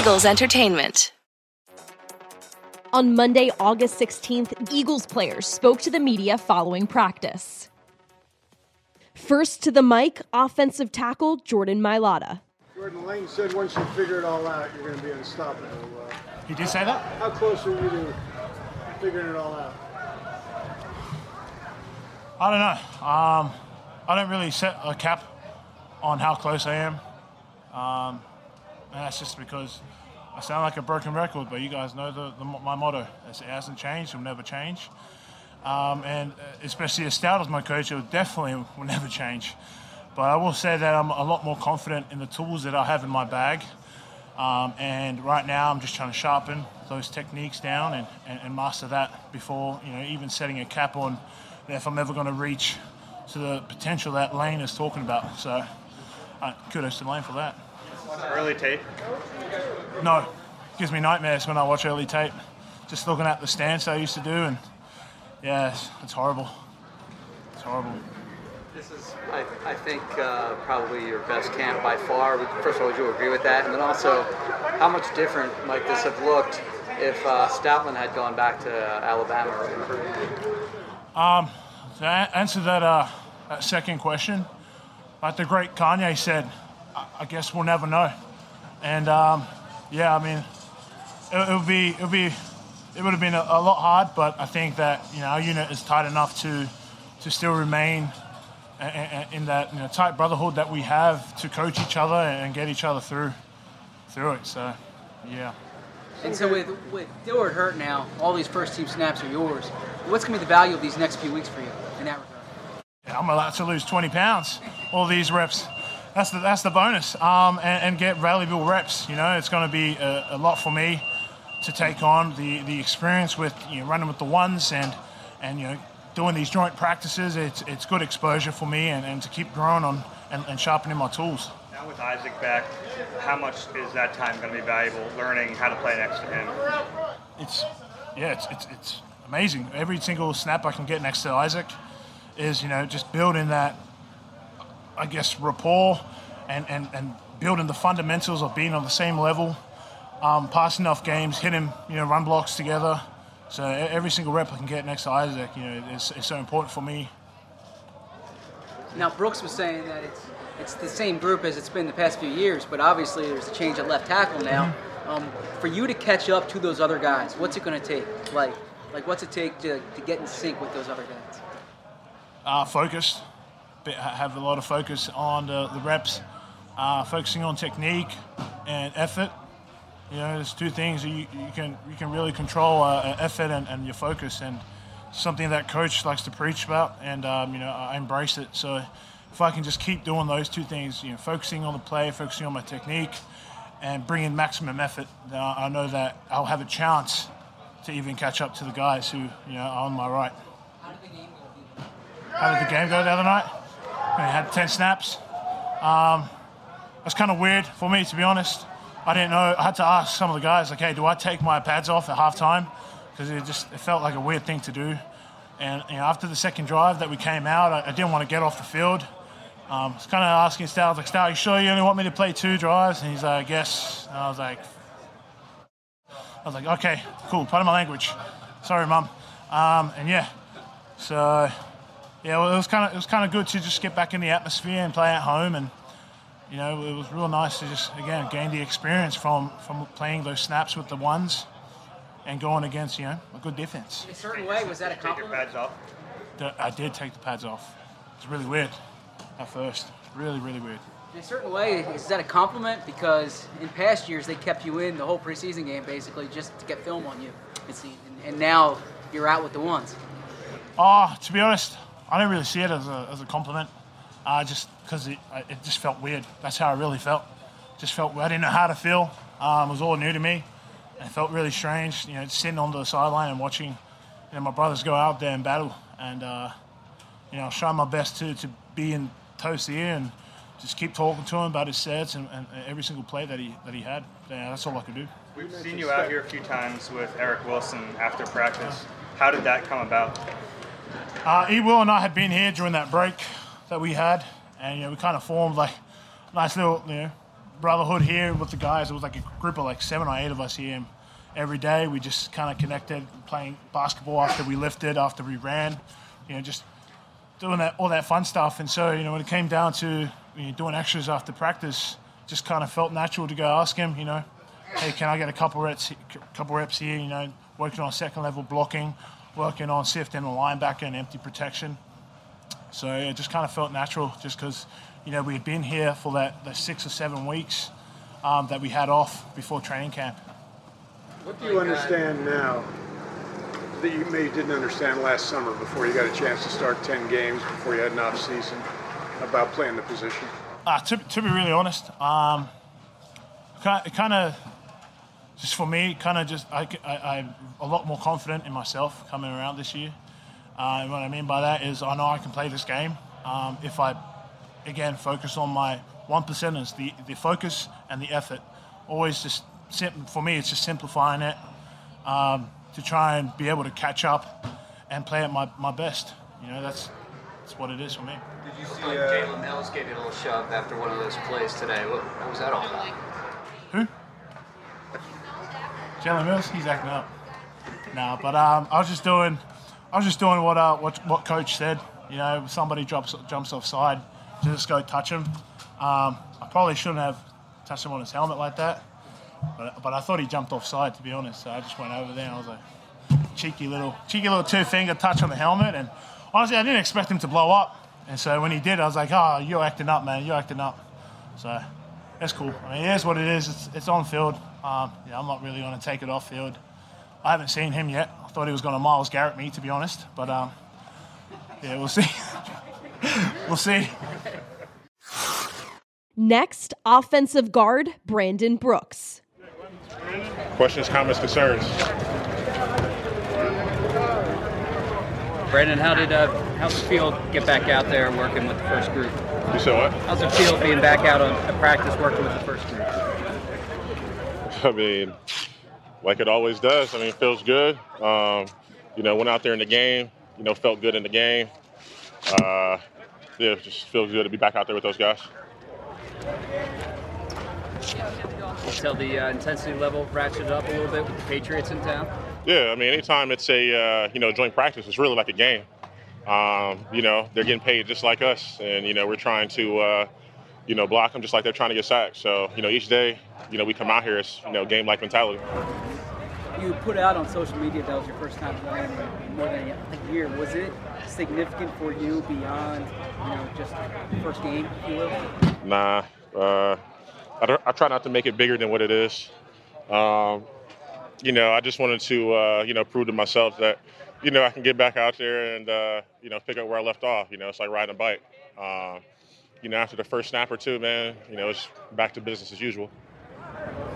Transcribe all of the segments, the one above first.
Eagles Entertainment. On Monday, August 16th, Eagles players spoke to the media following practice. First to the mic, offensive tackle Jordan Mailata. Jordan Lane said once you figure it all out, you're going to be unstoppable. Uh, He did say that? how close are you to figuring it all out? I don't know. Um, I don't really set a cap on how close I am. Um, and that's just because I sound like a broken record, but you guys know the, the, my motto. It's, it hasn't changed, it will never change. Um, and uh, especially as stout as my coach, it will definitely will never change. But I will say that I'm a lot more confident in the tools that I have in my bag. Um, and right now, I'm just trying to sharpen those techniques down and, and, and master that before, you know, even setting a cap on if I'm ever going to reach to the potential that Lane is talking about. So, uh, kudos to Lane for that. Early tape. No, gives me nightmares when I watch early tape. Just looking at the stance I used to do, and yeah, it's, it's horrible. It's horrible. This is, I, I think, uh, probably your best camp by far. First of all, would you agree with that? And then also, how much different might this have looked if uh, Stoutland had gone back to uh, Alabama? To answer that, uh, that second question, like the great Kanye said, I, guess we'll never know. And um, yeah, I mean, it, it would be it would be it would have been a, a lot hard, but I think that you know our unit is tight enough to to still remain a- a- a- in that you know, tight brotherhood that we have to coach each other and get each other through through it. So yeah. And so with with Dillard hurt now, all these first team snaps are yours. What's going to be the value of these next few weeks for you in that regard? Yeah, I'm allowed to lose 20 pounds, all these reps. That's the, that's the bonus. Um, and, and get valuable reps. You know, it's going to be a, a lot for me to take on the, the experience with you know, running with the ones and, and you know, doing these joint practices. It's, it's good exposure for me and, and to keep growing on and, and sharpening my tools. Now with Isaac back, how much is that time going to be valuable learning how to play next to him? it's yeah, it's, it's it's amazing. Every single snap I can get next to Isaac is you know just building that, I guess rapport, and and and building the fundamentals of being on the same level, um, passing off games, hitting you know run blocks together. So every single rep I can get next to Isaac, you know, is, is so important for me. Now Brooks was saying that it's it's the same group as it's been the past few years, but obviously there's a change at left tackle now. Um, for you to catch up to those other guys, what's it going to take? Like, like what's it take to, to get in sync with those other guys? uh, focused, have a lot of focus on the, the reps, uh, focusing on technique and effort. You know, there's two things you, you can you can really control uh, effort and, and your focus, and something that coach likes to preach about, and um, you know I embrace it. So if I can just keep doing those two things, you know, focusing on the play, focusing on my technique, and bringing maximum effort, I know that I'll have a chance to even catch up to the guys who you know are on my right. How did the game go the other night? We had 10 snaps. Um, that's kind of weird for me, to be honest. I didn't know. I had to ask some of the guys, like, hey, do I take my pads off at halftime? Because it just it felt like a weird thing to do. And you know, after the second drive that we came out, I, I didn't want to get off the field. Um, I was kind of asking Stout, was like, Stout, you sure you only want me to play two drives? And he's like, yes. And I was like, I was like, okay, cool, part of my language. Sorry, mum. Um, and yeah, so yeah, well, it was kind of it was kind of good to just get back in the atmosphere and play at home, and you know it was real nice to just again gain the experience from from playing those snaps with the ones, and going against you know a good defense. In a certain way, was that a Take your compliment? pads off. I did take the pads off. It's really weird at first, really really weird. In a certain way, is that a compliment? Because in past years they kept you in the whole preseason game basically just to get film on you, it seemed. And, and now you're out with the ones. Oh, to be honest, I don't really see it as a, as a compliment. Uh, just because it, it just felt weird. That's how I really felt. Just felt I didn't know how to feel. Um, it was all new to me. And it felt really strange, you know, sitting on the sideline and watching, you know, my brothers go out there and battle. And uh, you know, I my best to to be in Toast's ear and just keep talking to him about his sets and, and every single play that he that he had. Yeah, that's all I could do. We've seen you out here a few times with Eric Wilson after practice. How did that come about? Uh, E. Will and I had been here during that break that we had, and you know we kind of formed like a nice little you know brotherhood here with the guys. It was like a group of like seven or eight of us here every day. We just kind of connected, playing basketball after we lifted, after we ran, you know, just doing that all that fun stuff. And so, you know, when it came down to you know, doing extras after practice, just kind of felt natural to go ask him, you know, hey, can I get a couple reps, couple reps here? You know, working on second level blocking, working on sifting the linebacker and empty protection. So it just kind of felt natural, just because you know we had been here for that the six or seven weeks um, that we had off before training camp. What do you understand now that you maybe didn't understand last summer before you got a chance to start 10 games, before you had an off season, about playing the position? Uh, to, to be really honest, um, it kind of just for me, kind of just I, I, am a lot more confident in myself coming around this year. Uh, and what I mean by that is I know I can play this game um, if I, again, focus on my one percenters, the the focus and the effort. Always just for me, it's just simplifying it um, to try and be able to catch up and play at my, my best. You know, that's that's what it is for me. Did you see uh, Jalen Mills gave you a little shove after one of those plays today? What, what was that all about? Jalen Mills, he's acting up. No, but um, I was just doing, I was just doing what uh, what what coach said. You know, somebody jumps jumps offside, just go touch him. Um, I probably shouldn't have touched him on his helmet like that, but but I thought he jumped offside to be honest. So I just went over there and I was like, cheeky little cheeky little two finger touch on the helmet, and honestly I didn't expect him to blow up. And so when he did, I was like, oh, you're acting up, man, you're acting up. So that's cool. I mean, it is what it is. It's, it's on field. Um, yeah, I'm not really going to take it off field. I haven't seen him yet. I thought he was going to Myles Garrett me, to be honest. But um, yeah, we'll see. we'll see. Next, offensive guard Brandon Brooks. Questions, comments, concerns. Brandon, how did uh, how's it feel get back out there working with the first group? You said what? How's it feel being back out on practice working with the first group? I mean, like it always does. I mean, it feels good. Um, you know, went out there in the game. You know, felt good in the game. Uh, yeah, it just feels good to be back out there with those guys. Tell the uh, intensity level ratcheted up a little bit with the Patriots in town. Yeah, I mean, anytime it's a uh, you know joint practice, it's really like a game. Um, you know, they're getting paid just like us, and you know we're trying to uh, you know block them just like they're trying to get sacked. So you know each day, you know we come out here, it's you know game like mentality. You put out on social media that was your first time playing more than a year. Was it significant for you beyond you know just first game, if you will? Nah, uh, I, I, try not to make it bigger than what it is. Um, you know, I just wanted to, uh, you know, prove to myself that, you know, I can get back out there and, uh, you know, pick up where I left off. You know, it's like riding a bike. Um, you know, after the first snap or two, man, you know, it's back to business as usual.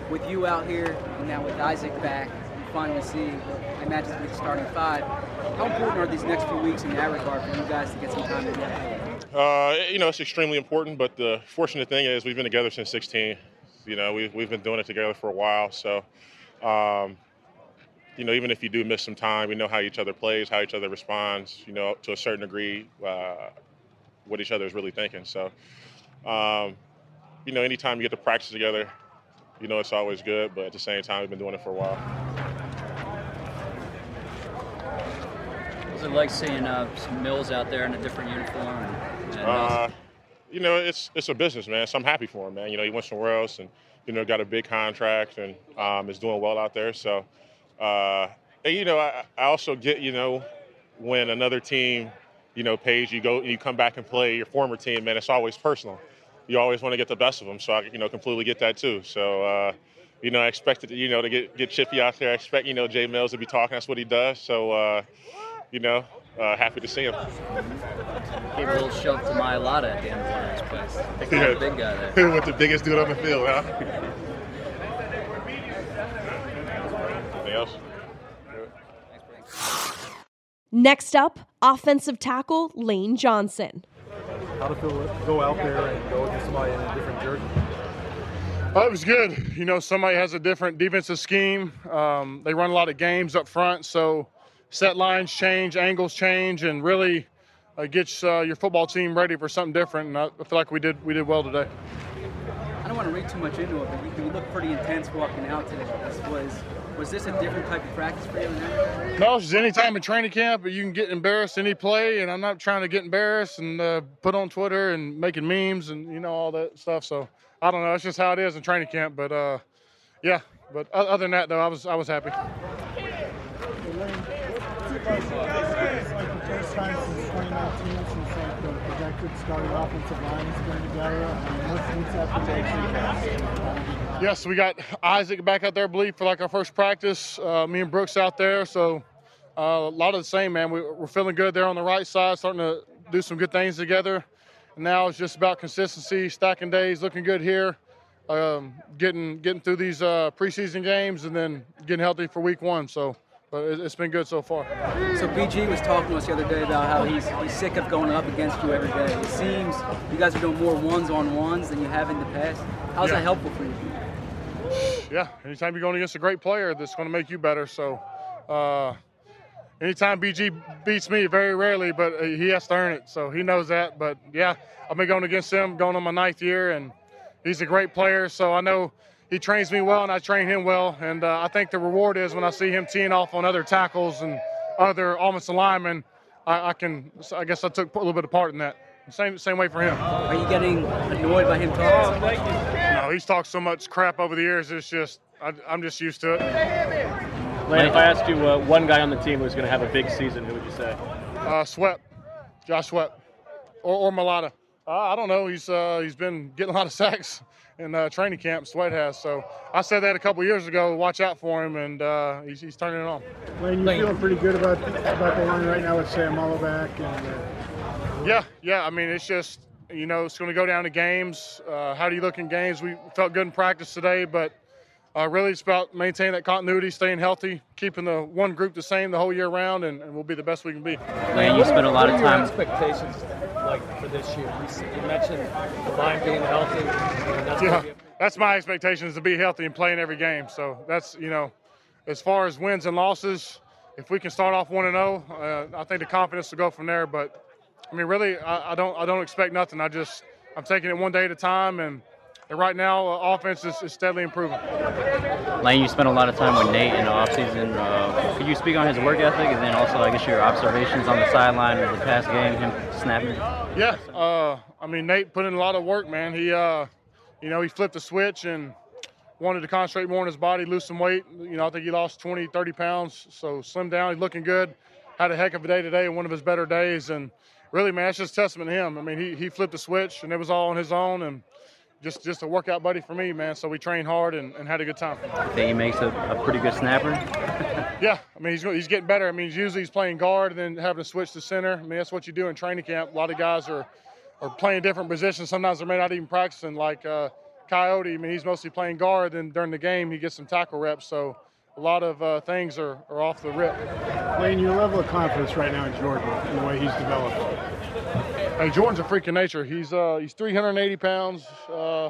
With you out here and now with Isaac back, you finally see, I imagine, the starting five. How important are these next few weeks in that regard for you guys to get some time together? Uh, you know, it's extremely important, but the fortunate thing is we've been together since 16. You know, we've, we've been doing it together for a while. So, um, you know, even if you do miss some time, we know how each other plays, how each other responds, you know, to a certain degree, uh, what each other is really thinking. So, um, you know, anytime you get to practice together, you know, it's always good, but at the same time, we've been doing it for a while. What's it like seeing uh, some Mills out there in a different uniform? And, and uh, you know, it's it's a business, man. So I'm happy for him, man. You know, he went somewhere else and you know got a big contract and um, is doing well out there. So, uh, and you know, I, I also get you know when another team you know pays you go you come back and play your former team, man. It's always personal. You always want to get the best of them. So I you know completely get that too. So. Uh, you know, I expected you know to get get Chippy out there. I expect you know Jay Mills to be talking. That's what he does. So, uh, you know, uh, happy to see him. Gave a little shove to Mailata at the end of the last place. Yeah. the big guy there. With the biggest dude on the field, huh? Anything else? Next up, offensive tackle Lane Johnson. How to feel go out there and go against somebody in a different jersey? Oh, it was good. You know, somebody has a different defensive scheme. Um, they run a lot of games up front, so set lines change, angles change, and really uh, gets uh, your football team ready for something different. And I feel like we did we did well today. I don't want to read too much into it, but you, you look pretty intense walking out today. This was was this a different type of practice for you? Now? No, it's just any time in training camp but you can get embarrassed any play, and I'm not trying to get embarrassed and uh, put on Twitter and making memes and you know all that stuff. So I don't know. It's just how it is in training camp. But uh, yeah. But other than that, though, I was I was happy. first time since 2019 since like the projected starting Yes, we got Isaac back out there, I believe, for like our first practice. Uh, me and Brooks out there, so uh, a lot of the same, man. We, are feeling good there on the right side, starting to do some good things together. And now it's just about consistency, stacking days, looking good here, um, getting getting through these uh, preseason games, and then getting healthy for week one. So but it's been good so far. So BG was talking to us the other day about how he's, he's sick of going up against you every day. It seems you guys are doing more ones on ones than you have in the past. How's yeah. that helpful for you? Yeah, anytime you're going against a great player, that's going to make you better. So, uh, anytime BG beats me, very rarely, but he has to earn it. So he knows that. But yeah, I've been going against him, going on my ninth year, and he's a great player. So I know he trains me well and I train him well. And uh, I think the reward is when I see him teeing off on other tackles and other offensive linemen, I, I can, I guess I took a little bit of part in that. Same, same way for him. Are you getting annoyed by him talking so much? No, he's talked so much crap over the years. It's just, I, am just used to it. Lane, if I asked you uh, one guy on the team who's going to have a big season, who would you say? Uh, Sweat, Josh Sweat, or, or Mailata. Uh, I don't know. He's uh, he's been getting a lot of sacks in uh, training camp. Sweat has. So I said that a couple years ago. Watch out for him, and uh, he's, he's turning it on. Lane, you feeling pretty good about about the line right now with Sam back and. Uh, yeah, yeah. I mean, it's just you know it's going to go down to games. Uh, how do you look in games? We felt good in practice today, but. Uh, really, it's about maintaining that continuity, staying healthy, keeping the one group the same the whole year round, and, and we'll be the best we can be. Lane, you spent a lot of time. expectations like for this year? You mentioned the line being healthy. That's yeah, that's my expectations to be healthy and playing every game. So that's you know, as far as wins and losses, if we can start off one and zero, oh, uh, I think the confidence will go from there. But I mean, really, I, I don't I don't expect nothing. I just I'm taking it one day at a time and and right now, uh, offense is, is, steadily improving. Lane, you spent a lot of time with Nate in the offseason. Uh, could you speak on his work ethic and then also, I guess, your observations on the sideline of the past game, him snapping? Yeah, uh, I mean, Nate put in a lot of work, man. He, uh, you know, he flipped the switch and wanted to concentrate more on his body, lose some weight. You know, I think he lost 20, 30 pounds, so slimmed down. He's looking good. Had a heck of a day today, one of his better days, and really, man, it's just testament to him. I mean, he, he flipped the switch, and it was all on his own, and – just just a workout buddy for me, man. So we trained hard and, and had a good time. I think he makes a, a pretty good snapper. yeah, I mean he's he's getting better. I mean usually he's playing guard and then having to switch to center. I mean that's what you do in training camp. A lot of guys are are playing different positions. Sometimes they may not even practicing. Like uh, Kayode, I mean he's mostly playing guard. And during the game he gets some tackle reps. So a lot of uh, things are, are off the rip. Lane, your level of confidence right now in Jordan and the way he's developed. Hey, Jordan's a freak of nature. He's uh, he's 380 pounds. Uh,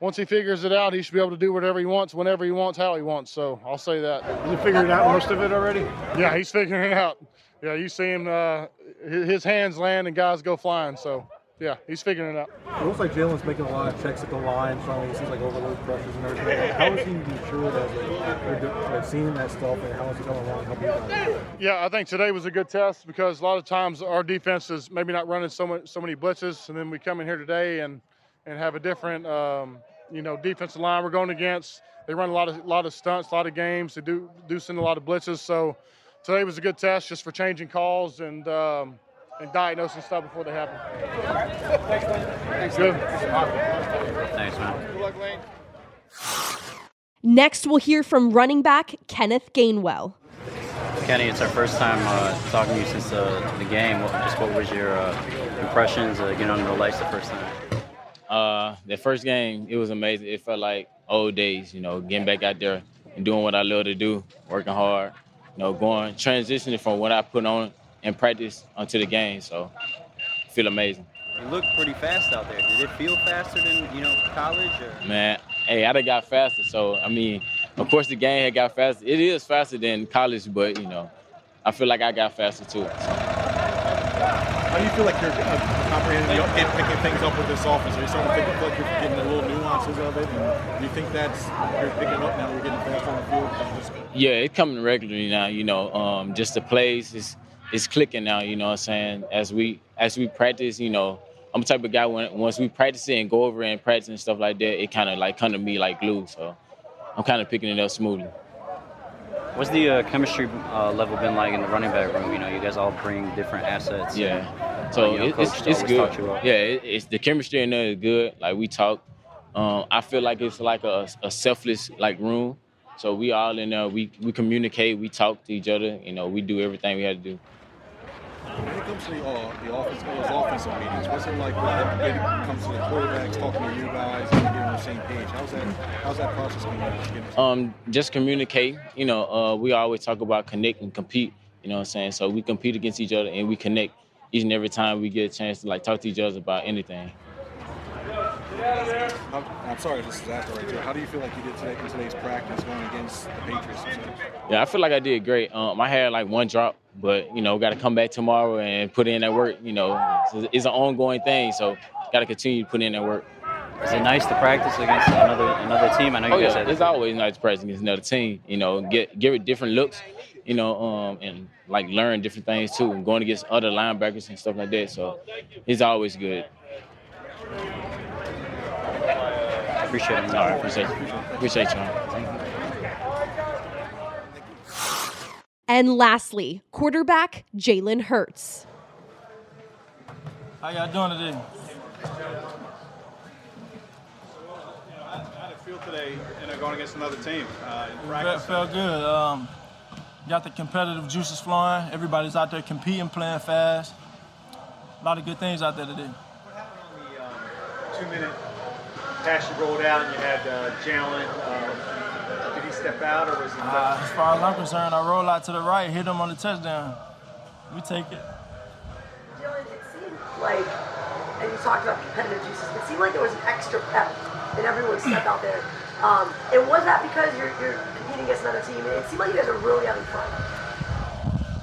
once he figures it out, he should be able to do whatever he wants, whenever he wants, how he wants. So I'll say that. Has he figured out most of it already? Yeah, he's figuring it out. Yeah, you see him, uh, his hands land and guys go flying. So yeah, he's figuring it out. It looks like Jalen's making a lot of checks at the line, trying to seems like overload pressures and everything. How is he matured as a, like, seeing that stuff, and how is he coming along? Help you yeah, I think today was a good test because a lot of times our defense is maybe not running so much, so many blitzes, and then we come in here today and and have a different, um, you know, defensive line we're going against. They run a lot of lot of stunts, a lot of games. They do do send a lot of blitzes. So today was a good test just for changing calls and. Um, and diagnosing stuff before they happen. Thanks, Good. Thanks, man. Good luck, Lane. Next, we'll hear from running back Kenneth Gainwell. Kenny, it's our first time uh, talking to you since uh, the game. What, just what was your uh, impressions uh, getting under the lights the first time? Uh, the first game, it was amazing. It felt like old days, you know, getting back out there and doing what I love to do, working hard, you know, going, transitioning from what I put on and practice onto the game. So I feel amazing. You look pretty fast out there. Did it feel faster than you know college? Or? Man, hey, I got faster. So I mean, of course the game had got faster. It is faster than college, but you know, I feel like I got faster too. So. How do you feel like you're uh, comprehending, and picking things up with this offense? Are you starting to feel like you're getting the little nuances of it? And do you think that's you're picking up now? You're getting fast on the field. Yeah, it's coming regularly now. You know, um, just the plays is is clicking now. You know what I'm saying? As we as we practice, you know, I'm the type of guy when once we practice it and go over it and practice and stuff like that, it kind of like come to me like glue. So I'm kind of picking it up smoothly. What's the uh, chemistry uh, level been like in the running back room? You know, you guys all bring different assets. Yeah. Uh, So you know, it, it's, it's good. taught you well. Yeah, it, it's the chemistry in there is good. Like we talk. Um, I feel like it's like a, a selfless like room. So we all in there. We we communicate. We talk to each other. You know, we do everything we had to do. When it comes to the, uh, the offense, those offensive meetings, what's it like when it comes to the quarterbacks talking to you guys and getting on the same page? How's that? How's that process going? Um, just communicate. You know, uh, we always talk about connect and compete. You know what I'm saying? So we compete against each other and we connect each and every time we get a chance to like talk to each other about anything. I'm sorry, this is after right there. How do you feel like you did today in today's practice going against the Patriots? Yeah, I feel like I did great. Um, I had like one drop, but you know, got to come back tomorrow and put in that work. You know, it's, it's an ongoing thing, so got to continue to put in that work. Is it nice to practice against another another team? I know you oh guys yeah, it's always nice to practice against another team. You know, get give it different looks. You know, um, and like learn different things too, and going against other linebackers and stuff like that. So it's always good. Appreciate it. All right, appreciate you. Appreciate y'all. And lastly, quarterback Jalen Hurts. How y'all doing today? How did it feel today, you know, going against another team uh, in Felt, practice? felt good. Um, got the competitive juices flowing. Everybody's out there competing, playing fast. A lot of good things out there today. What happened on the Two minute pass you rolled out and you had uh, Jalen. Um, did he step out or was he? Uh, as far as I'm concerned, I roll out to the right, hit him on the touchdown. We take it. Dylan, it seemed like, and you talked about competitive juices, it seemed like there was an extra pep in everyone's step out there. Um, and was that because you're, you're competing against another team? And it seemed like you guys are really having fun.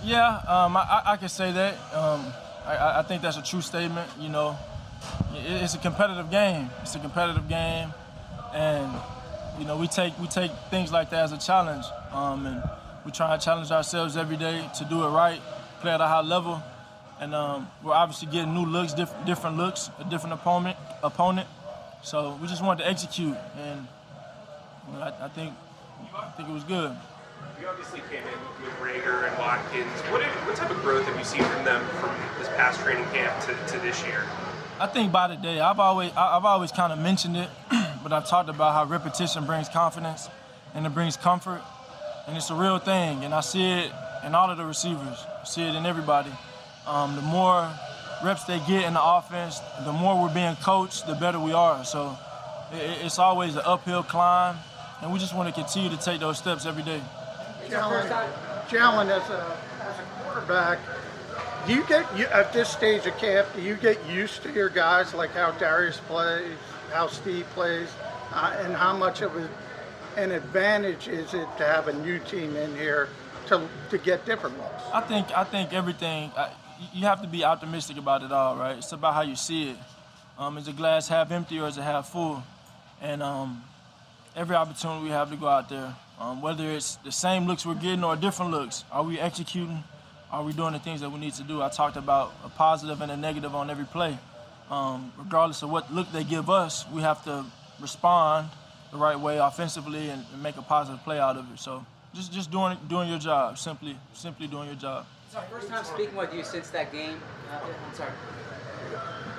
Yeah, um, I, I- I can say that. Um, I- I, I think that's a true statement. You know, It- it's a competitive game. It's a competitive game, and you know we take we take things like that as a challenge, um, and we try to challenge ourselves every day to do it right, play at a high level, and um, we're obviously getting new looks, diff- different looks, a different opponent. Opponent. So we just wanted to execute, and you know, I, I think I think it was good. You obviously came in with Reagor and Watkins. What, what type of growth have you seen from them from this past training camp to, to this year? I think by the day, I've always I- I've always kind of mentioned it, but I've talked about how repetition brings confidence and it brings comfort, and it's a real thing. And I see it in all of the receivers. I see it in everybody. Um, the more reps they get in the offense, the more we're being coached, the better we are. So it, it's always an uphill climb, and we just want to continue to take those steps every day. Jalen, Jalen as a, as a quarterback, do you get at this stage of camp? Do you get used to your guys, like how Darius plays, how Steve plays, uh, and how much of an advantage is it to have a new team in here to to get different looks? I think I think everything. I, you have to be optimistic about it all, right? It's about how you see it. Um, is the glass half empty or is it half full? And um, every opportunity we have to go out there, um, whether it's the same looks we're getting or different looks, are we executing? Are we doing the things that we need to do? I talked about a positive and a negative on every play. Um, regardless of what look they give us, we have to respond the right way offensively and, and make a positive play out of it. So just just doing doing your job, simply simply doing your job. It's our first time speaking with you since that game. Uh, I'm sorry.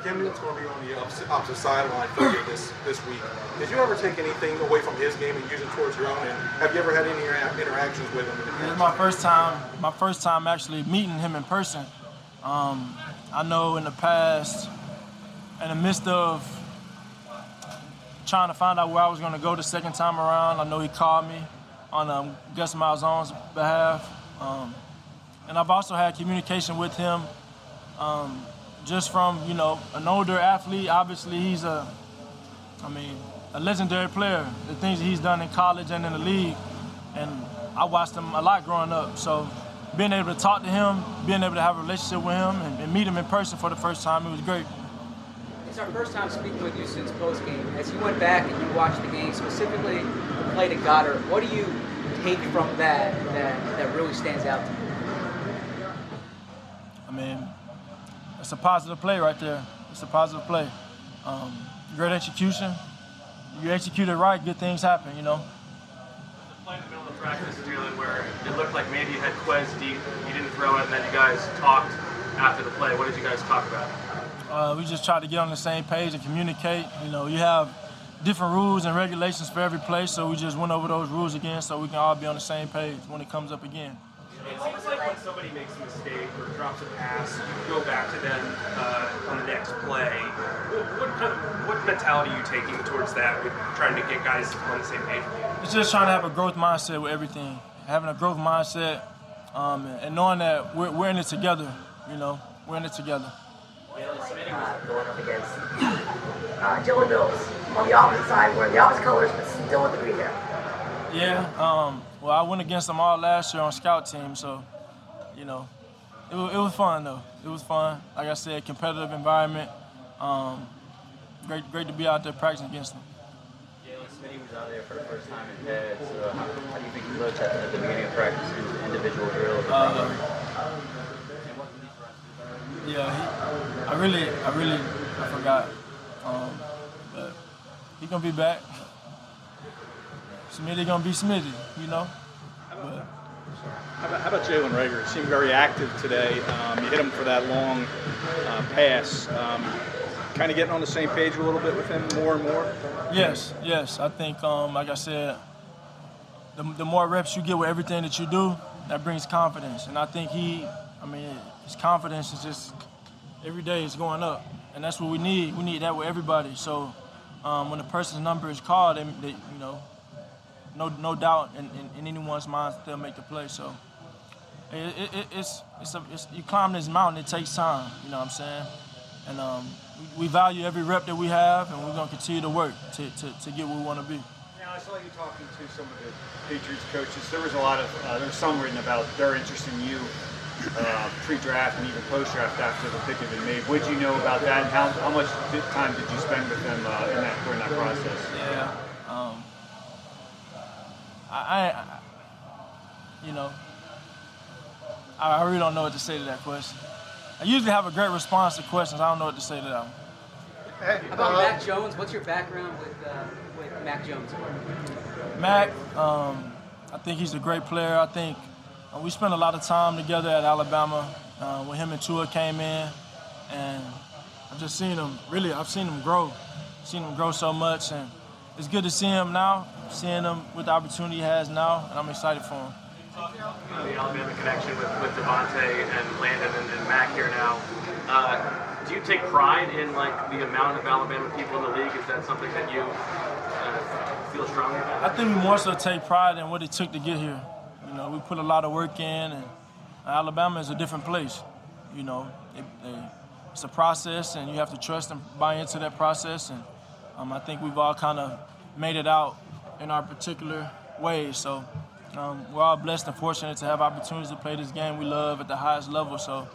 Cam Newton's going to be on the opposite, opposite sideline for you this, this week. Did you ever take anything away from his game and use it towards your own? And have you ever had any intera- interactions with him? in the This is my first time, my first time actually meeting him in person. Um, I know in the past, in the midst of trying to find out where I was going to go the second time around, I know he called me on um, Gus Malzahn's behalf. Um, and I've also had communication with him um, just from, you know, an older athlete. Obviously, he's a, I mean, a legendary player. The things he's done in college and in the league. And I watched him a lot growing up. So being able to talk to him, being able to have a relationship with him and, and meet him in person for the first time, it was great. It's our first time speaking with you since post game. As you went back and you watched the game, specifically the play to Goedert, what do you take from that that, that really stands out to you? I mean, it's a positive play right there. It's a positive play. Um, great execution. You execute it right, good things happen, you know. The play in the middle of practice, Jalen, where it looked like maybe you had Quez deep, you didn't throw it, and then you guys talked after the play. What did you guys talk about? Uh, we just try to get on the same page and communicate. You know, you have different rules and regulations for every place, so we just went over those rules again so we can all be on the same page when it comes up again. It seems like when somebody makes a mistake or drops a pass, you go back to them uh, on the next play. What, what, what mentality are you taking towards that with trying to get guys on the same page? It's just trying to have a growth mindset with everything. Having a growth mindset um, and knowing that we're, we're in it together. You know, we're in it together. Uh, going up against uh, Dylan Mills on the opposite side, wearing the opposite colors, but still with the green hair. Yeah. Um, well, I went against them all last year on scout team, so you know, it, it was fun though. It was fun. Like I said, competitive environment. Um, great, great to be out there practicing against them. Jalen Smitty was out there for the first time in pads. Uh, how, how do you think he looked at, at the beginning of practice in individual drills? Uh, Yeah, he, I really, I really, I forgot. Um, but he gonna be back. Smitty gonna be Smitty, you know. But How about, how about Jalen Reagor? He seemed very active today. Um, you hit him for that long uh, pass. Um, kind of getting on the same page a little bit with him more and more. yes, yes, I think, um, like I said, the, the more reps you get with everything that you do, that brings confidence. And I think he, I mean, his confidence is just every day is going up, and that's what we need. We need that with everybody. So um, when a person's number is called, they, they you know, no no doubt in, in, in anyone's mind they'll make the play. So it, it, it, it's it's, a, it's you climb this mountain. It takes time. You know what I'm saying? And um, we, we value every rep that we have, and we're gonna continue to work to, to, to get where we want to be. Now, I saw you talking to some of the Patriots coaches. There was a lot of, uh, there was some written about their interest in you uh, pre-draft and even post-draft after the pick had been made. What did you know about that, and how, how much time did you spend with them uh, in that during that process? Yeah. Um, I, I, I- you know, I, I really don't know what to say to that question. I usually have a great response to questions. I don't know what to say to that one. How about Mac Jones? What's your background with uh, with Mac Jones? Mac, um, I think he's a great player. I think uh, we spent a lot of time together at Alabama uh, when him and Tua came in, and I've just seen him. Really, I've seen him grow. Seen him grow so much, and it's good to see him now. Seeing him with the opportunity he has now, and I'm excited for him. You know, the Alabama connection with, with DeVonta and Landon and, and Mac here now. Uh, do you take pride in like the amount of Alabama people in the league? Is that something that you uh, feel strongly about? I think we more so take pride in what it took to get here. You know, we put a lot of work in, and Alabama is a different place. You know, it, it, it's a process, and you have to trust and buy into that process. And um, I think we've all kind of made it out in our particular ways. So um, we're all blessed and fortunate to have opportunities to play this game we love at the highest level. So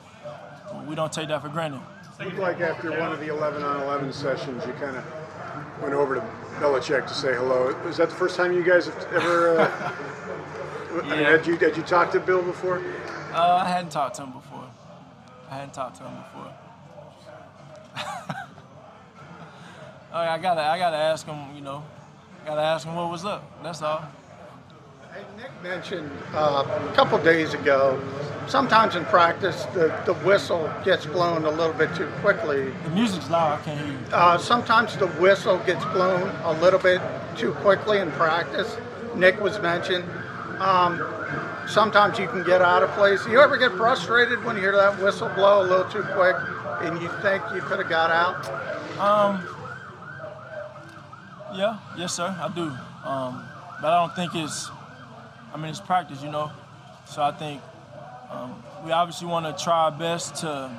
we don't take that for granted. It looked like after one of the 11 on 11 sessions, you kind of went over to Belichick to say hello. Was that the first time you guys have ever? Uh, Yeah. had you had you talked to Bill before? Uh, I hadn't talked to him before. I hadn't talked to him before. oh, I gotta, I gotta ask him. You know, gotta ask him what was up. That's all. Hey, Nick mentioned uh, a couple days ago, sometimes in practice, the, the whistle gets blown a little bit too quickly. The music's loud. I can't hear you. Uh, sometimes the whistle gets blown a little bit too quickly in practice. Nick was mentioned. Um, sometimes you can get out of place. You ever get frustrated when you hear that whistle blow a little too quick and you think you could have got out? Um. Yeah. Yes, sir. I do. Um, but I don't think it's. I mean, it's practice, you know. So I think um, we obviously want to try our best to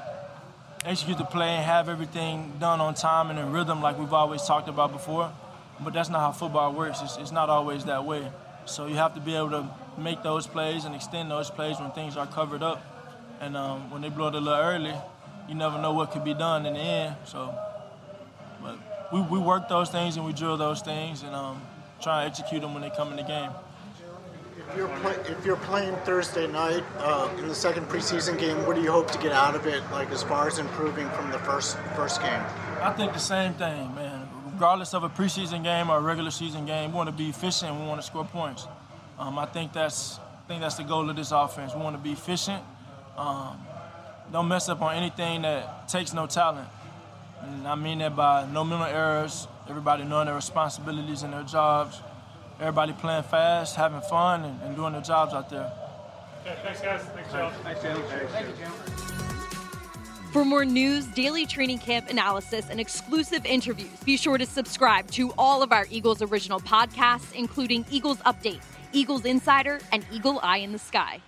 execute the play and have everything done on time and in rhythm, like we've always talked about before. But that's not how football works. It's, it's not always that way. So you have to be able to make those plays and extend those plays when things are covered up. And um, when they blow it a little early, you never know what could be done in the end. So but we, we work those things and we drill those things and um, try and execute them when they come in the game. If you're, play, if you're playing Thursday night uh, in the second preseason game, what do you hope to get out of it, like as far as improving from the first first game? I think the same thing, man. Regardless of a preseason game or a regular season game, we want to be efficient. We want to score points. Um, I think that's I think that's the goal of this offense. We want to be efficient. Um, don't mess up on anything that takes no talent. And I mean that by no mental errors, everybody knowing their responsibilities and their jobs, everybody playing fast, having fun, and, and doing their jobs out there. Okay, thanks, guys. Thanks, Joe. Thanks, Joe. Thank you, Joe. For more news, daily training camp analysis, and exclusive interviews, be sure to subscribe to all of our Eagles original podcasts, including Eagles Update, Eagles Insider, and Eagle Eye in the Sky.